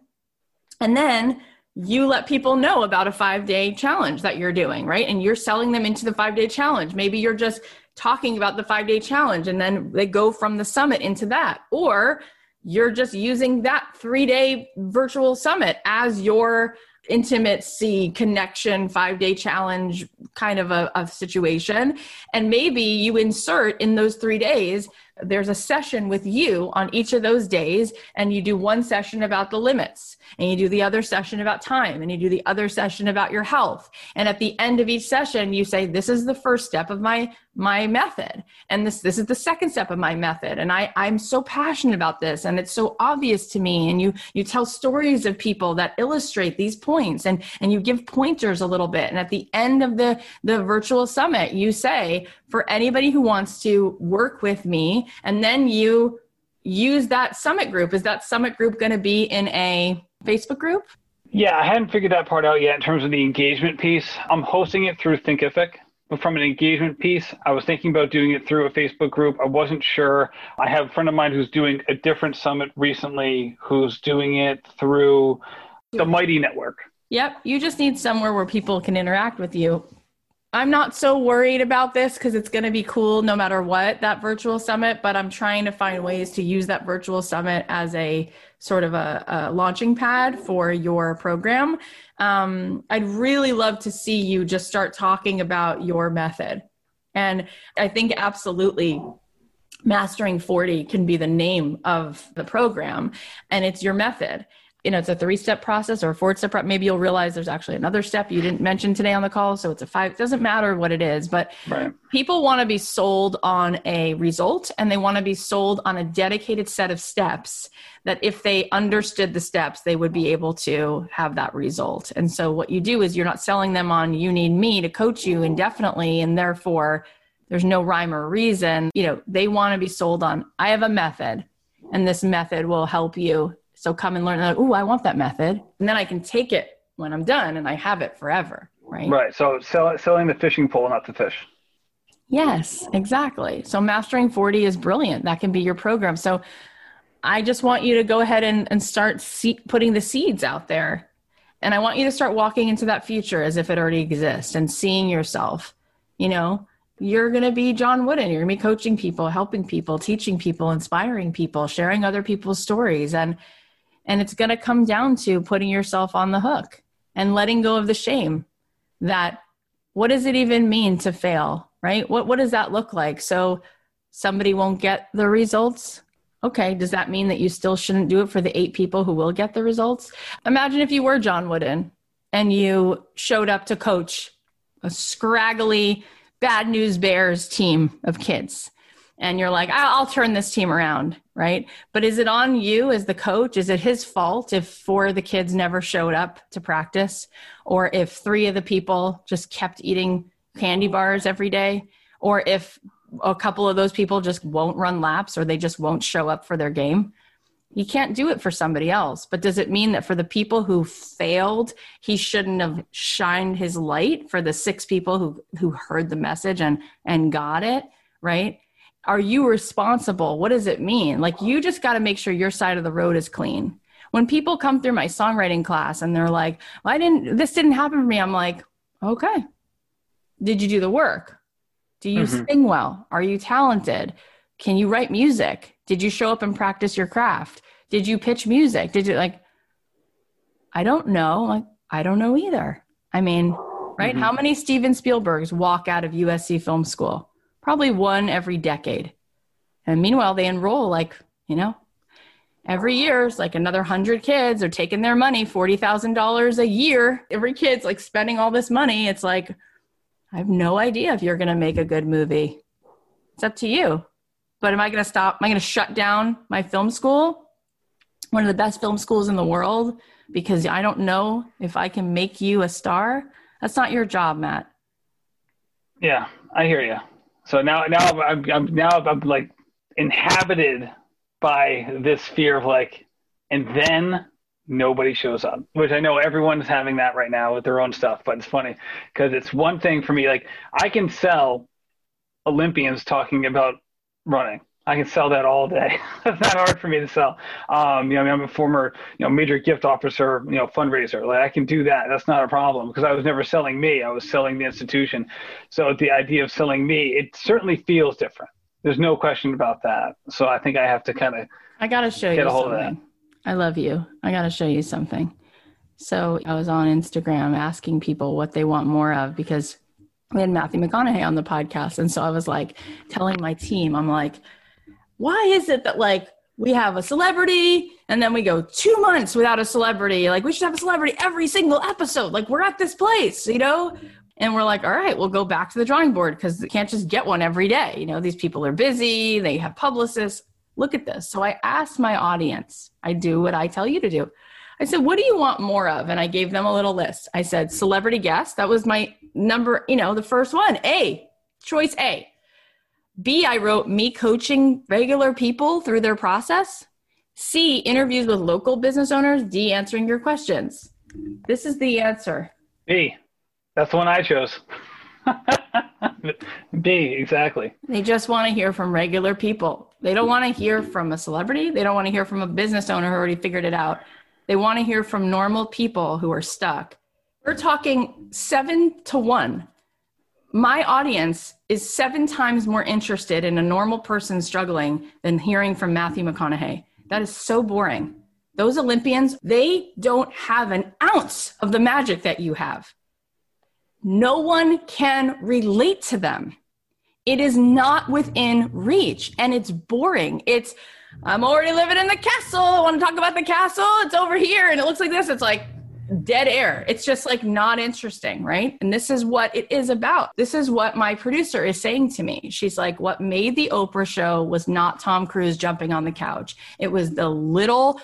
A: And then you let people know about a five day challenge that you're doing, right? And you're selling them into the five day challenge. Maybe you're just talking about the five day challenge and then they go from the summit into that. Or you're just using that three day virtual summit as your intimacy connection five day challenge kind of a, a situation. And maybe you insert in those three days there's a session with you on each of those days and you do one session about the limits and you do the other session about time and you do the other session about your health. And at the end of each session you say this is the first step of my my method and this this is the second step of my method and i i'm so passionate about this and it's so obvious to me. And you you tell stories of people that illustrate these points and and you give pointers a little bit. And at the end of the the virtual summit you say for anybody who wants to work with me and then you use that summit group is that summit group going to be in a facebook group
D: yeah i hadn't figured that part out yet in terms of the engagement piece i'm hosting it through thinkific but from an engagement piece, I was thinking about doing it through a Facebook group. I wasn't sure. I have a friend of mine who's doing a different summit recently who's doing it through the Mighty Network.
A: Yep. You just need somewhere where people can interact with you. I'm not so worried about this because it's going to be cool no matter what that virtual summit, but I'm trying to find ways to use that virtual summit as a sort of a, a launching pad for your program. Um, I'd really love to see you just start talking about your method. And I think absolutely Mastering 40 can be the name of the program, and it's your method. You know, it's a three step process or a four step. Process. Maybe you'll realize there's actually another step you didn't mention today on the call. So it's a five. It doesn't matter what it is, but right. people want to be sold on a result and they want to be sold on a dedicated set of steps that if they understood the steps, they would be able to have that result. And so what you do is you're not selling them on you need me to coach you indefinitely and therefore there's no rhyme or reason. You know, they want to be sold on I have a method and this method will help you so come and learn. Oh, I want that method, and then I can take it when I'm done, and I have it forever. Right.
D: Right. So sell, selling the fishing pole, not the fish.
A: Yes, exactly. So mastering 40 is brilliant. That can be your program. So I just want you to go ahead and, and start see, putting the seeds out there. And I want you to start walking into that future as if it already exists and seeing yourself. You know, you're going to be John Wooden. You're going to be coaching people, helping people, teaching people, inspiring people, sharing other people's stories. And and it's going to come down to putting yourself on the hook and letting go of the shame that what does it even mean to fail, right? What, what does that look like? So somebody won't get the results. Okay, does that mean that you still shouldn't do it for the eight people who will get the results? Imagine if you were John Wooden and you showed up to coach a scraggly bad news bears team of kids and you're like, I'll, turn this team around, right? But is it on you as the coach? Is it his fault if four of the kids never showed up to practice, or if three of the people just kept eating candy bars every day, or if a couple of those people just won't run laps or they just won't show up for their game? You can't do it for somebody else. But does it mean that for the people who failed, he shouldn't have shined his light for the six people who who heard the message and and got it, right? Are you responsible? What does it mean? Like, you just got to make sure your side of the road is clean. When people come through my songwriting class and they're like, well, I didn't, this didn't happen for me, I'm like, okay. Did you do the work? Do you mm-hmm. sing well? Are you talented? Can you write music? Did you show up and practice your craft? Did you pitch music? Did you like, I don't know. Like, I don't know either. I mean, right? Mm-hmm. How many Steven Spielbergs walk out of USC Film School? Probably one every decade. And meanwhile, they enroll like, you know, every year it's like another hundred kids are taking their money, $40,000 a year. Every kid's like spending all this money. It's like, I have no idea if you're going to make a good movie. It's up to you. But am I going to stop? Am I going to shut down my film school? One of the best film schools in the world because I don't know if I can make you a star. That's not your job, Matt.
D: Yeah, I hear you. So now, now I'm, I'm now I'm like inhabited by this fear of like, and then nobody shows up, which I know everyone's having that right now with their own stuff. But it's funny because it's one thing for me. Like I can sell Olympians talking about running. I can sell that all day. It's not hard for me to sell. Um, you know, I mean, I'm a former, you know, major gift officer, you know, fundraiser. Like I can do that. That's not a problem because I was never selling me. I was selling the institution. So the idea of selling me, it certainly feels different. There's no question about that. So I think I have to kind of.
A: I got to show you something. I love you. I got to show you something. So I was on Instagram asking people what they want more of because we had Matthew McConaughey on the podcast. And so I was like telling my team, I'm like, why is it that like we have a celebrity and then we go two months without a celebrity? Like we should have a celebrity every single episode. Like we're at this place, you know? And we're like, all right, we'll go back to the drawing board because we can't just get one every day. You know, these people are busy, they have publicists. Look at this. So I asked my audience, I do what I tell you to do. I said, what do you want more of? And I gave them a little list. I said, celebrity guest. That was my number, you know, the first one. A, choice A. B, I wrote me coaching regular people through their process. C, interviews with local business owners. D, answering your questions. This is the answer.
D: B, that's the one I chose. B, exactly.
A: They just want to hear from regular people. They don't want to hear from a celebrity. They don't want to hear from a business owner who already figured it out. They want to hear from normal people who are stuck. We're talking seven to one my audience is seven times more interested in a normal person struggling than hearing from Matthew McConaughey. That is so boring. Those Olympians, they don't have an ounce of the magic that you have. No one can relate to them. It is not within reach and it's boring. It's, I'm already living in the castle. I want to talk about the castle. It's over here. And it looks like this. It's like dead air. It's just like not interesting, right? And this is what it is about. This is what my producer is saying to me. She's like, what made the Oprah show was not Tom Cruise jumping on the couch. It was the little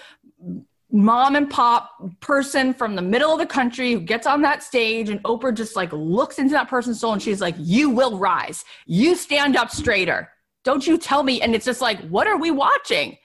A: mom and pop person from the middle of the country who gets on that stage and Oprah just like looks into that person's soul and she's like, You will rise. You stand up straighter. Don't you tell me. And it's just like, What are we watching?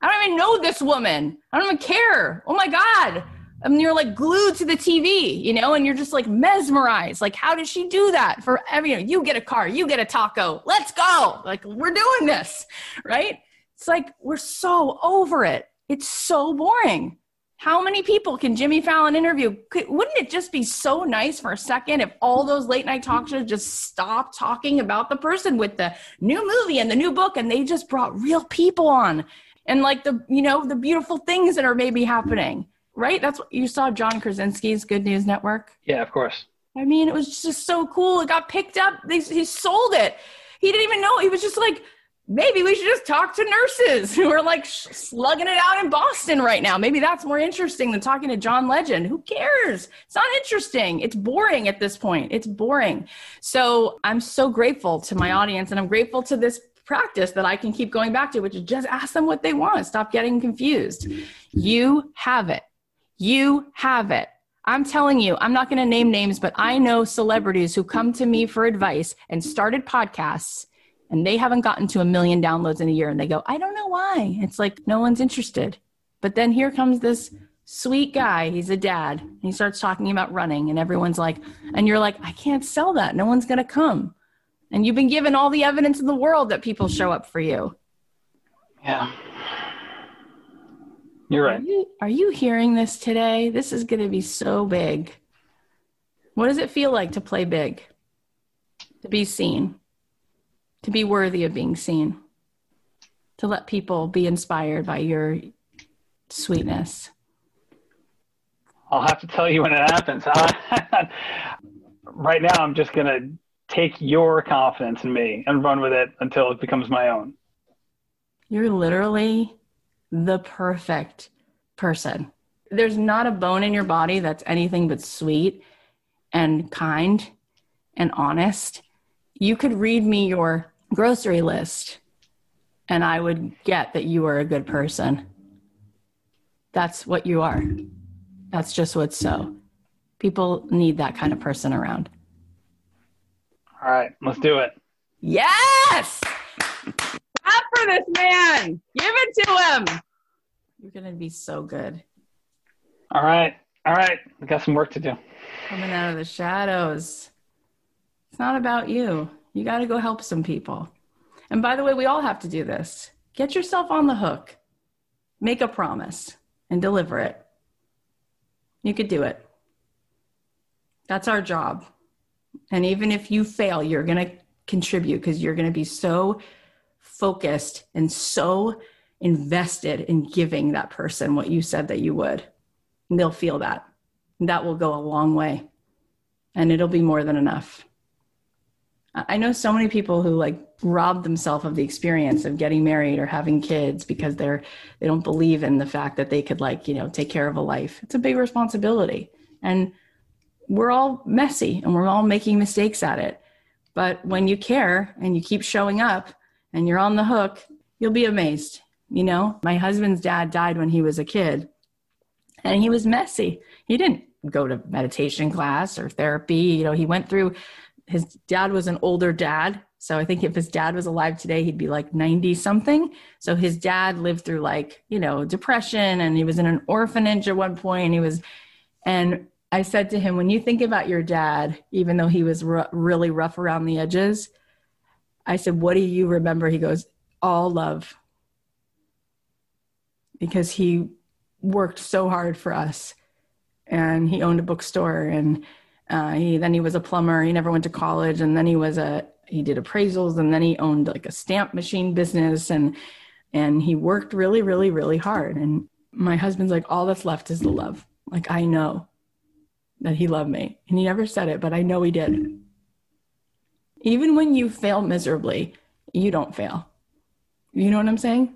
A: I don't even know this woman. I don't even care. Oh my God. And you're like glued to the TV, you know, and you're just like mesmerized. Like, how did she do that for every, you, know, you get a car, you get a taco, let's go. Like, we're doing this, right? It's like, we're so over it. It's so boring. How many people can Jimmy Fallon interview? Could, wouldn't it just be so nice for a second if all those late night talk shows just stopped talking about the person with the new movie and the new book and they just brought real people on and like the, you know, the beautiful things that are maybe happening right? That's what you saw John Krasinski's Good News Network.
D: Yeah, of course.
A: I mean, it was just so cool. It got picked up. They, he sold it. He didn't even know. He was just like, maybe we should just talk to nurses who are like slugging it out in Boston right now. Maybe that's more interesting than talking to John Legend. Who cares? It's not interesting. It's boring at this point. It's boring. So I'm so grateful to my audience and I'm grateful to this practice that I can keep going back to, which is just ask them what they want. Stop getting confused. You have it. You have it. I'm telling you, I'm not going to name names, but I know celebrities who come to me for advice and started podcasts and they haven't gotten to a million downloads in a year and they go, I don't know why. It's like no one's interested. But then here comes this sweet guy. He's a dad. And he starts talking about running and everyone's like, and you're like, I can't sell that. No one's going to come. And you've been given all the evidence in the world that people show up for you.
D: Yeah. You're right.
A: Are you, are you hearing this today? This is going to be so big. What does it feel like to play big? To be seen, to be worthy of being seen, to let people be inspired by your sweetness.
D: I'll have to tell you when it happens. right now, I'm just going to take your confidence in me and run with it until it becomes my own.
A: You're literally the perfect person. There's not a bone in your body that's anything but sweet and kind and honest. You could read me your grocery list and I would get that you are a good person. That's what you are. That's just what's so. People need that kind of person around.
D: All right, let's do it.
A: Yes! Clap for this man. Give it to him. You're going to be so good.
D: All right. All right. We got some work to do.
A: Coming out of the shadows. It's not about you. You got to go help some people. And by the way, we all have to do this. Get yourself on the hook, make a promise, and deliver it. You could do it. That's our job. And even if you fail, you're going to contribute because you're going to be so focused and so invested in giving that person what you said that you would. And they'll feel that. And that will go a long way. And it'll be more than enough. I know so many people who like rob themselves of the experience of getting married or having kids because they're they don't believe in the fact that they could like, you know, take care of a life. It's a big responsibility. And we're all messy and we're all making mistakes at it. But when you care and you keep showing up and you're on the hook, you'll be amazed. You know, my husband's dad died when he was a kid and he was messy. He didn't go to meditation class or therapy. You know, he went through his dad was an older dad. So I think if his dad was alive today, he'd be like 90 something. So his dad lived through like, you know, depression and he was in an orphanage at one point and he was, and I said to him, when you think about your dad, even though he was r- really rough around the edges, I said, what do you remember? He goes, all love. Because he worked so hard for us. And he owned a bookstore and uh, he then he was a plumber. He never went to college. And then he was a he did appraisals and then he owned like a stamp machine business. And and he worked really really really hard. And my husband's like all that's left is the love. Like i know that he loved me. And he never said it but i know he did even when you fail miserably you don't fail you know what i'm saying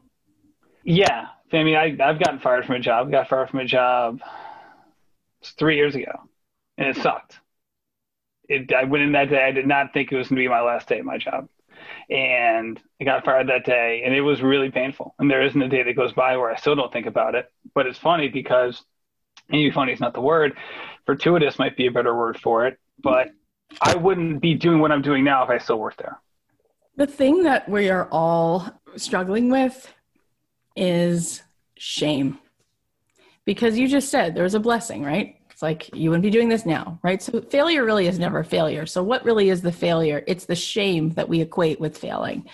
D: Yeah. I mean, I, I've gotten fired from a job. Got fired from a job three years ago, and it sucked. It, I went in that day. I did not think it was going to be my last day at my job, and I got fired that day, and it was really painful. And there isn't a day that goes by where I still don't think about it. But it's funny because, maybe funny is not the word. Fortuitous might be a better word for it, but I wouldn't be doing what I'm doing now if I still worked there.
A: The thing that we are all struggling with is shame. Because you just said there's a blessing, right? It's like you wouldn't be doing this now, right? So failure really is never failure. So what really is the failure? It's the shame that we equate with failing.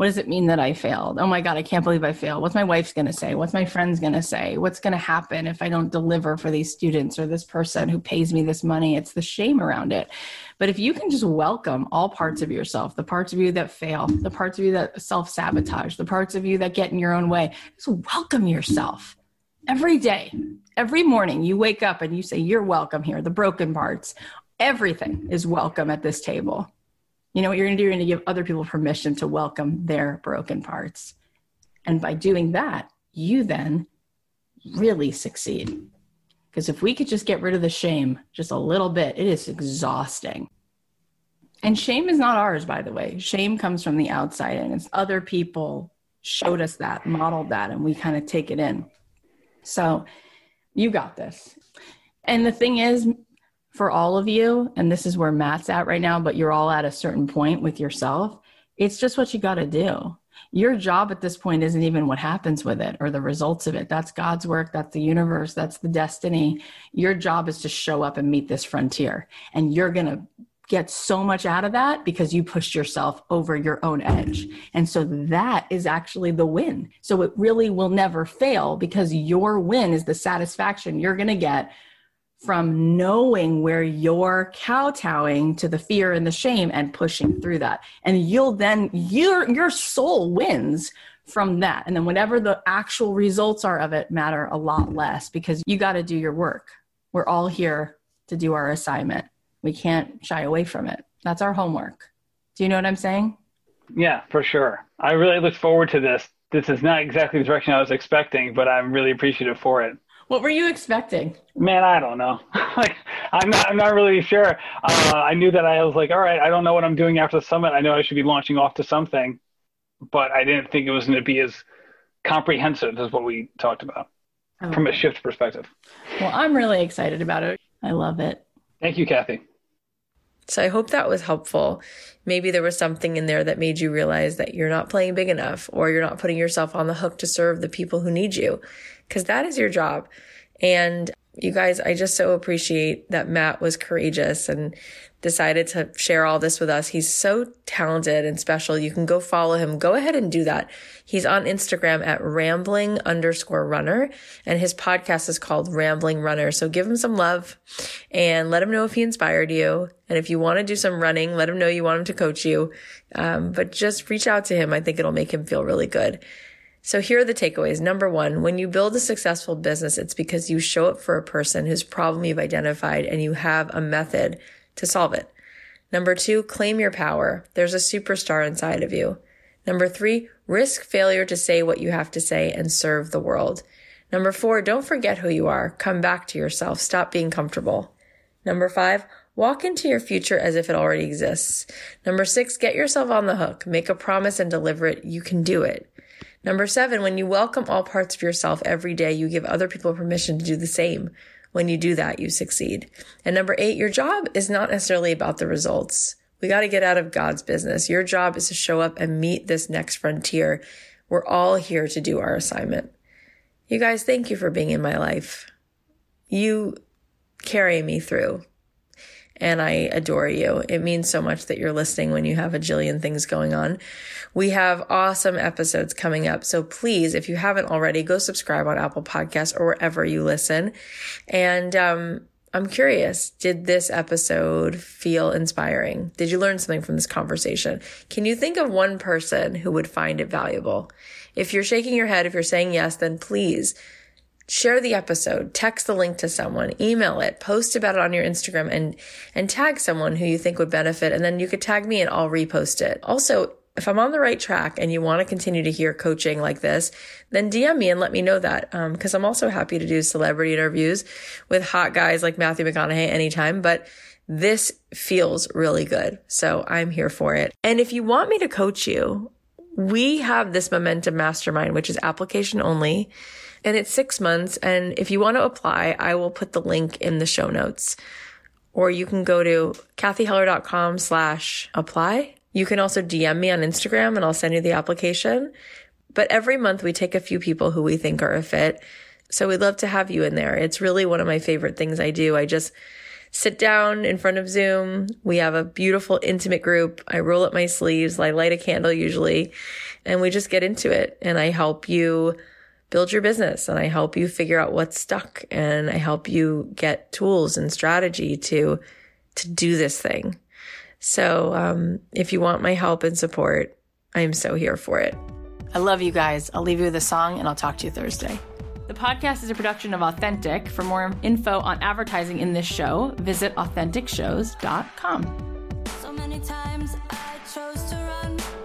A: What does it mean that I failed? Oh my God, I can't believe I failed. What's my wife's going to say? What's my friend's going to say? What's going to happen if I don't deliver for these students or this person who pays me this money? It's the shame around it. But if you can just welcome all parts of yourself, the parts of you that fail, the parts of you that self sabotage, the parts of you that get in your own way, just welcome yourself every day. Every morning you wake up and you say, You're welcome here, the broken parts. Everything is welcome at this table. You know what you're going to do? You're going to give other people permission to welcome their broken parts. And by doing that, you then really succeed. Because if we could just get rid of the shame just a little bit, it is exhausting. And shame is not ours, by the way. Shame comes from the outside, and it's other people showed us that, modeled that, and we kind of take it in. So you got this. And the thing is, for all of you, and this is where Matt's at right now, but you're all at a certain point with yourself, it's just what you got to do. Your job at this point isn't even what happens with it or the results of it. That's God's work. That's the universe. That's the destiny. Your job is to show up and meet this frontier. And you're going to get so much out of that because you pushed yourself over your own edge. And so that is actually the win. So it really will never fail because your win is the satisfaction you're going to get from knowing where you're kowtowing to the fear and the shame and pushing through that. And you'll then your your soul wins from that. And then whatever the actual results are of it matter a lot less because you got to do your work. We're all here to do our assignment. We can't shy away from it. That's our homework. Do you know what I'm saying?
D: Yeah, for sure. I really look forward to this. This is not exactly the direction I was expecting, but I'm really appreciative for it.
A: What were you expecting?
D: Man, I don't know. like, I'm not. I'm not really sure. Uh, I knew that I was like, all right. I don't know what I'm doing after the summit. I know I should be launching off to something, but I didn't think it was going to be as comprehensive as what we talked about oh. from a shift perspective.
A: Well, I'm really excited about it. I love it.
D: Thank you, Cathy.
C: So I hope that was helpful. Maybe there was something in there that made you realize that you're not playing big enough or you're not putting yourself on the hook to serve the people who need you because that is your job. And you guys, I just so appreciate that Matt was courageous and decided to share all this with us. He's so talented and special. You can go follow him. Go ahead and do that. He's on Instagram at rambling underscore runner and his podcast is called Rambling Runner. So give him some love and let him know if he inspired you. And if you want to do some running, let him know you want him to coach you. Um, but just reach out to him. I think it'll make him feel really good. So here are the takeaways. Number one, when you build a successful business, it's because you show up for a person whose problem you've identified and you have a method to solve it. Number two, claim your power. There's a superstar inside of you. Number three, risk failure to say what you have to say and serve the world. Number four, don't forget who you are. Come back to yourself. Stop being comfortable. Number five, walk into your future as if it already exists. Number six, get yourself on the hook. Make a promise and deliver it. You can do it. Number seven, when you welcome all parts of yourself every day, you give other people permission to do the same. When you do that, you succeed. And number eight, your job is not necessarily about the results. We got to get out of God's business. Your job is to show up and meet this next frontier. We're all here to do our assignment. You guys, thank you for being in my life. You carry me through and I adore you. It means so much that you're listening when you have a jillion things going on. We have awesome episodes coming up. So please, if you haven't already, go subscribe on Apple Podcasts or wherever you listen. And, um, I'm curious, did this episode feel inspiring? Did you learn something from this conversation? Can you think of one person who would find it valuable? If you're shaking your head, if you're saying yes, then please share the episode, text the link to someone, email it, post about it on your Instagram and, and tag someone who you think would benefit. And then you could tag me and I'll repost it. Also, if I'm on the right track and you want to continue to hear coaching like this, then DM me and let me know that. Um, cause I'm also happy to do celebrity interviews with hot guys like Matthew McConaughey anytime, but this feels really good. So I'm here for it. And if you want me to coach you, we have this momentum mastermind, which is application only and it's six months. And if you want to apply, I will put the link in the show notes or you can go to cathyheller.com slash apply. You can also DM me on Instagram and I'll send you the application. But every month we take a few people who we think are a fit. So we'd love to have you in there. It's really one of my favorite things I do. I just sit down in front of Zoom. We have a beautiful intimate group. I roll up my sleeves. I light a candle usually and we just get into it and I help you build your business and I help you figure out what's stuck and I help you get tools and strategy to, to do this thing. So, um, if you want my help and support, I am so here for it.
E: I love you guys. I'll leave you with a song and I'll talk to you Thursday. The podcast is a production of Authentic. For more info on advertising in this show, visit AuthenticShows.com. So many times I chose to run.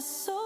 E: Soldier